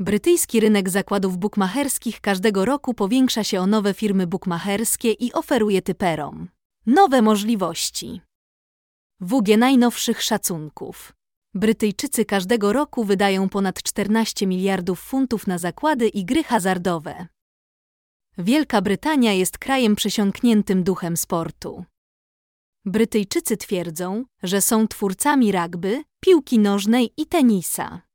Brytyjski rynek zakładów bukmacherskich każdego roku powiększa się o nowe firmy bukmacherskie i oferuje typerom nowe możliwości. WG najnowszych szacunków. Brytyjczycy każdego roku wydają ponad 14 miliardów funtów na zakłady i gry hazardowe. Wielka Brytania jest krajem przesiąkniętym duchem sportu. Brytyjczycy twierdzą, że są twórcami rugby, piłki nożnej i tenisa.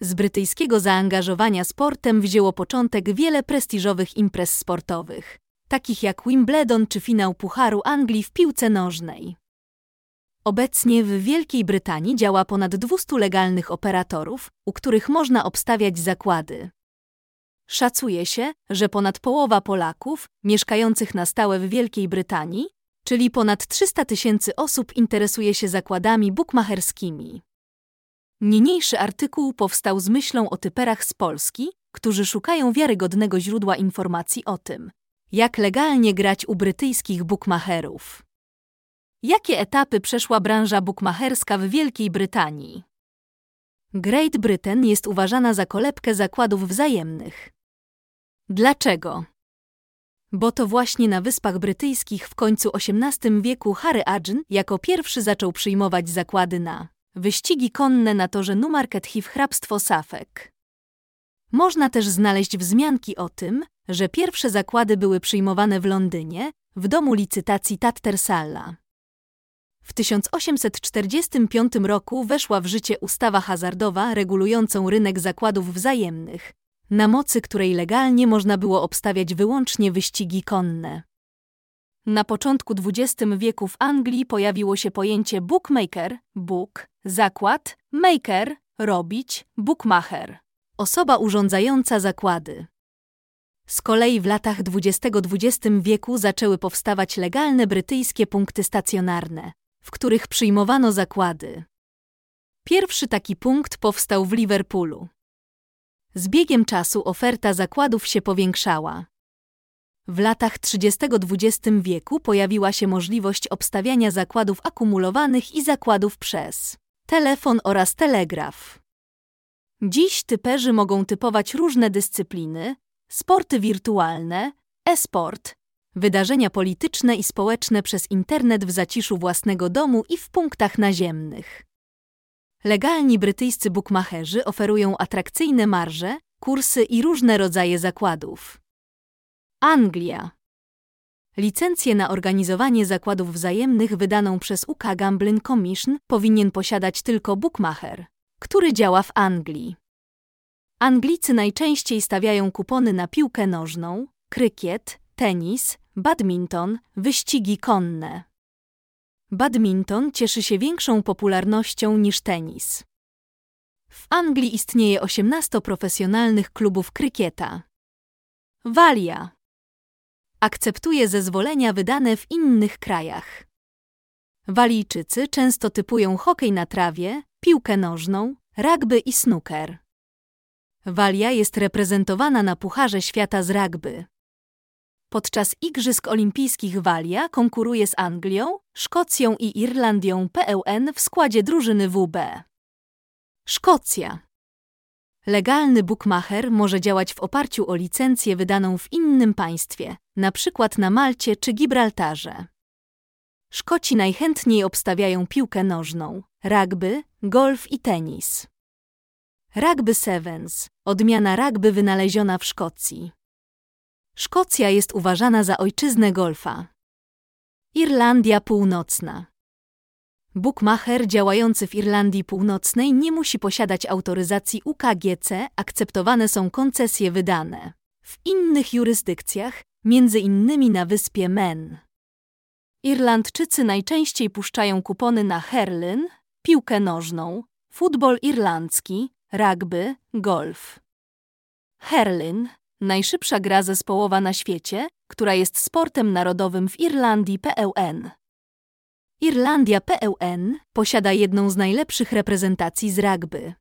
Z brytyjskiego zaangażowania sportem wzięło początek wiele prestiżowych imprez sportowych, takich jak Wimbledon czy finał Pucharu Anglii w piłce nożnej. Obecnie w Wielkiej Brytanii działa ponad 200 legalnych operatorów, u których można obstawiać zakłady. Szacuje się, że ponad połowa Polaków mieszkających na stałe w Wielkiej Brytanii, czyli ponad 300 tysięcy osób, interesuje się zakładami bukmacherskimi. Niniejszy artykuł powstał z myślą o typerach z Polski, którzy szukają wiarygodnego źródła informacji o tym, jak legalnie grać u brytyjskich bukmacherów. Jakie etapy przeszła branża bukmacherska w Wielkiej Brytanii? Great Britain jest uważana za kolebkę zakładów wzajemnych. Dlaczego? Bo to właśnie na Wyspach Brytyjskich w końcu XVIII wieku Harry Adjn jako pierwszy zaczął przyjmować zakłady na wyścigi konne na torze Newmarket Heath hrabstwo Suffolk. Można też znaleźć wzmianki o tym, że pierwsze zakłady były przyjmowane w Londynie, w domu licytacji Tattersalla. W 1845 roku weszła w życie ustawa hazardowa regulującą rynek zakładów wzajemnych, na mocy której legalnie można było obstawiać wyłącznie wyścigi konne. Na początku XX wieku w Anglii pojawiło się pojęcie bookmaker, book, zakład, maker, robić, bookmacher, osoba urządzająca zakłady. Z kolei w latach XX-XX wieku zaczęły powstawać legalne brytyjskie punkty stacjonarne, w których przyjmowano zakłady. Pierwszy taki punkt powstał w Liverpoolu. Z biegiem czasu oferta zakładów się powiększała. W latach 30-XX wieku pojawiła się możliwość obstawiania zakładów akumulowanych i zakładów przez telefon oraz telegraf. Dziś typerzy mogą typować różne dyscypliny, sporty wirtualne, e-sport, wydarzenia polityczne i społeczne przez internet w zaciszu własnego domu i w punktach naziemnych. Legalni brytyjscy bukmacherzy oferują atrakcyjne marże, kursy i różne rodzaje zakładów. Anglia. Licencję na organizowanie zakładów wzajemnych wydaną przez UK Gambling Commission powinien posiadać tylko bookmacher, który działa w Anglii. Anglicy najczęściej stawiają kupony na piłkę nożną, krykiet, tenis, badminton, wyścigi konne. Badminton cieszy się większą popularnością niż tenis. W Anglii istnieje 18 profesjonalnych klubów krykieta. Walia akceptuje zezwolenia wydane w innych krajach. Walijczycy często typują hokej na trawie, piłkę nożną, rugby i snooker. Walia jest reprezentowana na Pucharze Świata z rugby. Podczas Igrzysk Olimpijskich Walia konkuruje z Anglią, Szkocją i Irlandią PLN w składzie drużyny WB. Szkocja. Legalny bookmacher może działać w oparciu o licencję wydaną w innym państwie, np. na Malcie czy Gibraltarze. Szkoci najchętniej obstawiają piłkę nożną, rugby, golf i tenis. Rugby Sevens, odmiana rugby wynaleziona w Szkocji. Szkocja jest uważana za ojczyznę golfa. Irlandia Północna. Bookmacher działający w Irlandii Północnej nie musi posiadać autoryzacji UKGC, akceptowane są koncesje wydane. W innych jurysdykcjach, między innymi na wyspie Men. Irlandczycy najczęściej puszczają kupony na herlyn, piłkę nożną, futbol irlandzki, rugby, golf. Herlyn, najszybsza gra zespołowa na świecie, która jest sportem narodowym w Irlandii PLN. Irlandia PLN posiada jedną z najlepszych reprezentacji z rugby.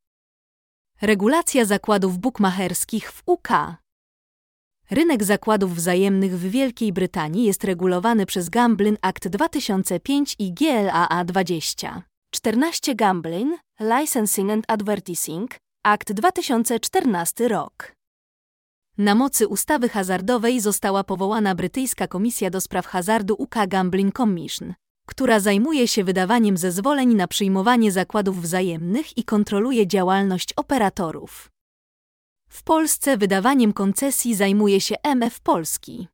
Regulacja zakładów bukmacherskich w UK. Rynek zakładów wzajemnych w Wielkiej Brytanii jest regulowany przez Gambling Act 2005 i GLAA 20. 14 Gambling, Licensing and Advertising Akt 2014 rok. Na mocy ustawy hazardowej została powołana brytyjska Komisja do Spraw Hazardu UK Gambling Commission, która zajmuje się wydawaniem zezwoleń na przyjmowanie zakładów wzajemnych i kontroluje działalność operatorów. W Polsce wydawaniem koncesji zajmuje się MF Polski.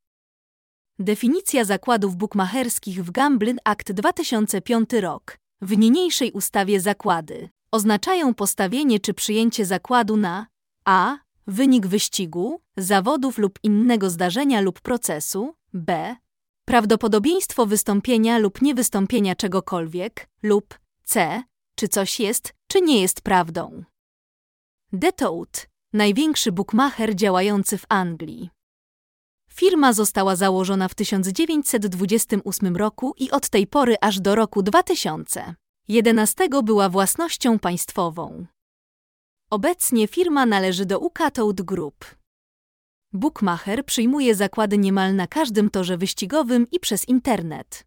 Definicja zakładów bukmacherskich w Gambling Act 2005 rok. W niniejszej ustawie zakłady oznaczają postawienie czy przyjęcie zakładu na a. wynik wyścigu, zawodów lub innego zdarzenia lub procesu, b. prawdopodobieństwo wystąpienia lub niewystąpienia czegokolwiek, lub c. czy coś jest, czy nie jest prawdą. Detout, największy bukmacher działający w Anglii. Firma została założona w 1928 roku i od tej pory aż do roku 2000. 11 była własnością państwową. Obecnie firma należy do Ucatout Group. Bookmacher przyjmuje zakłady niemal na każdym torze wyścigowym i przez internet.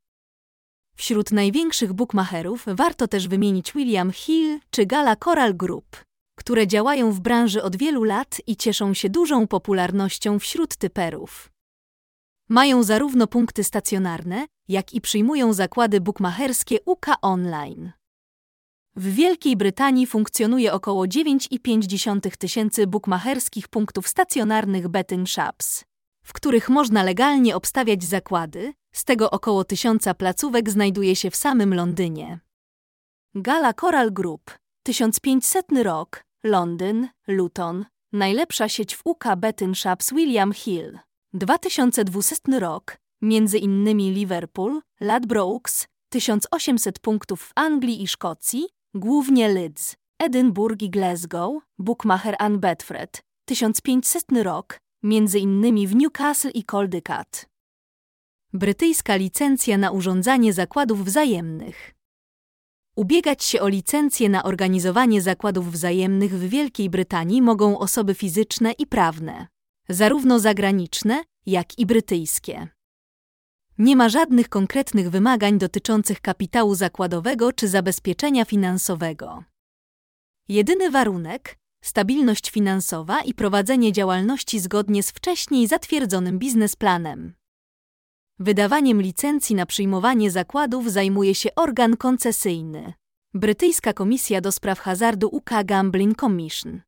Wśród największych bookmacherów warto też wymienić William Hill czy Gala Coral Group, które działają w branży od wielu lat i cieszą się dużą popularnością wśród typerów. Mają zarówno punkty stacjonarne, jak i przyjmują zakłady bukmacherskie UK Online. W Wielkiej Brytanii funkcjonuje około 9,5 tysięcy bukmacherskich punktów stacjonarnych betting shops, w których można legalnie obstawiać zakłady, z tego około tysiąca placówek znajduje się w samym Londynie. Gala Coral Group, 1500 rok, Londyn, Luton, najlepsza sieć w UK betting shops William Hill. 2200 rok, między innymi Liverpool, Ladbrokes, 1800 punktów w Anglii i Szkocji, głównie Leeds, Edynburg i Glasgow, Bookmacher Ann Bedford, 1500 rok, między innymi w Newcastle i Caldecott. Brytyjska licencja na urządzanie zakładów wzajemnych. Ubiegać się o licencję na organizowanie zakładów wzajemnych w Wielkiej Brytanii mogą osoby fizyczne i prawne zarówno zagraniczne, jak i brytyjskie. Nie ma żadnych konkretnych wymagań dotyczących kapitału zakładowego czy zabezpieczenia finansowego. Jedyny warunek stabilność finansowa i prowadzenie działalności zgodnie z wcześniej zatwierdzonym biznesplanem. Wydawaniem licencji na przyjmowanie zakładów zajmuje się organ koncesyjny. Brytyjska Komisja do Spraw Hazardu UK Gambling Commission.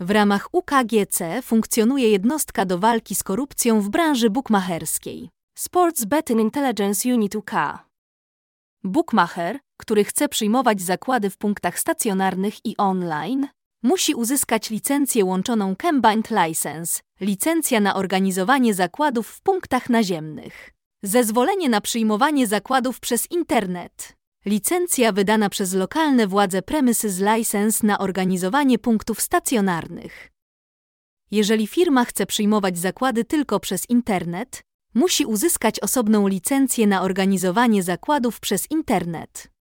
W ramach UKGC funkcjonuje jednostka do walki z korupcją w branży bukmacherskiej. Sports Betting Intelligence Unit UK. Bookmacher, który chce przyjmować zakłady w punktach stacjonarnych i online, musi uzyskać licencję łączoną Combined License, licencja na organizowanie zakładów w punktach naziemnych, zezwolenie na przyjmowanie zakładów przez internet, Licencja wydana przez lokalne władze premises license na organizowanie punktów stacjonarnych. Jeżeli firma chce przyjmować zakłady tylko przez internet, musi uzyskać osobną licencję na organizowanie zakładów przez internet.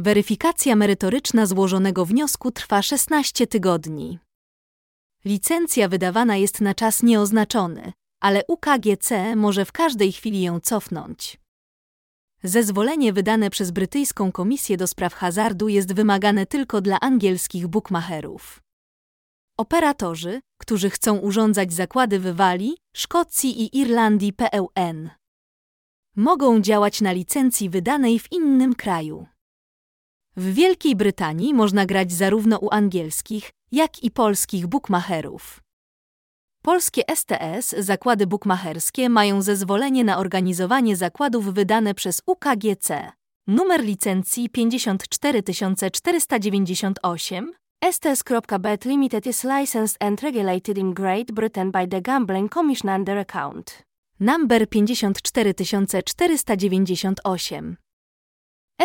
Weryfikacja merytoryczna złożonego wniosku trwa 16 tygodni. Licencja wydawana jest na czas nieoznaczony, ale UKGC może w każdej chwili ją cofnąć. Zezwolenie wydane przez brytyjską Komisję do Spraw Hazardu jest wymagane tylko dla angielskich bookmacherów. Operatorzy, którzy chcą urządzać zakłady w Walii, Szkocji i Irlandii PLN, mogą działać na licencji wydanej w innym kraju. W Wielkiej Brytanii można grać zarówno u angielskich, jak i polskich bookmacherów. Polskie STS, zakłady bukmacherskie, mają zezwolenie na organizowanie zakładów wydane przez UKGC. Numer licencji 54498 STS.bet Limited is licensed and regulated in Great Britain by the Gambling Commission under account. Number 54498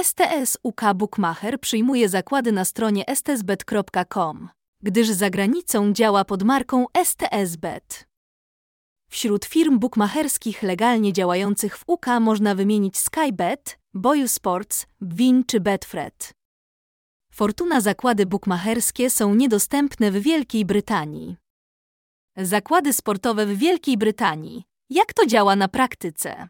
STS UK Bookmacher przyjmuje zakłady na stronie stsbet.com gdyż za granicą działa pod marką STS-Bet. Wśród firm bukmacherskich legalnie działających w UK można wymienić Skybet, Boyu Sports, Win czy Betfred. Fortuna zakłady bukmacherskie są niedostępne w Wielkiej Brytanii. Zakłady sportowe w Wielkiej Brytanii. Jak to działa na praktyce?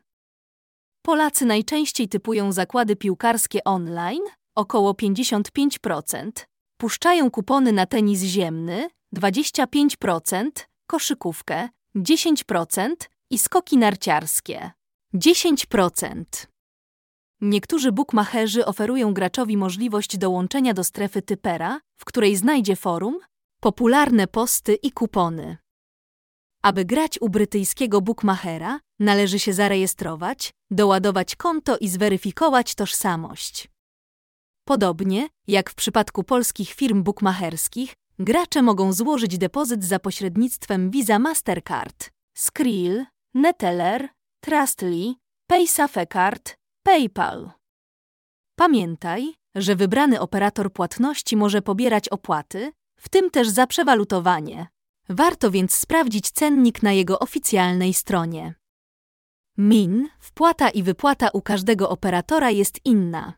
Polacy najczęściej typują zakłady piłkarskie online, około 55%, wpuszczają kupony na tenis ziemny 25%, koszykówkę 10% i skoki narciarskie 10%. Niektórzy bookmacherzy oferują graczowi możliwość dołączenia do strefy typera, w której znajdzie forum, popularne posty i kupony. Aby grać u brytyjskiego bookmachera, należy się zarejestrować, doładować konto i zweryfikować tożsamość. Podobnie jak w przypadku polskich firm bookmacherskich, gracze mogą złożyć depozyt za pośrednictwem Visa Mastercard, Skrill, Neteller, Trustly, PaySafeCard, PayPal. Pamiętaj, że wybrany operator płatności może pobierać opłaty, w tym też za przewalutowanie. Warto więc sprawdzić cennik na jego oficjalnej stronie. MIN, wpłata i wypłata u każdego operatora jest inna.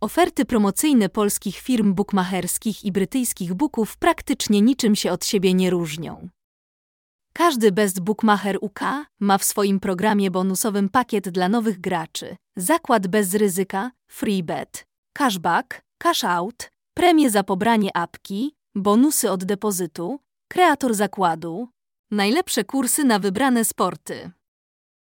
Oferty promocyjne polskich firm bukmacherskich i brytyjskich buków praktycznie niczym się od siebie nie różnią. Każdy Best Bookmacher UK ma w swoim programie bonusowym pakiet dla nowych graczy, zakład bez ryzyka, free bet, cashback, cash out, premie za pobranie apki, bonusy od depozytu, kreator zakładu, najlepsze kursy na wybrane sporty.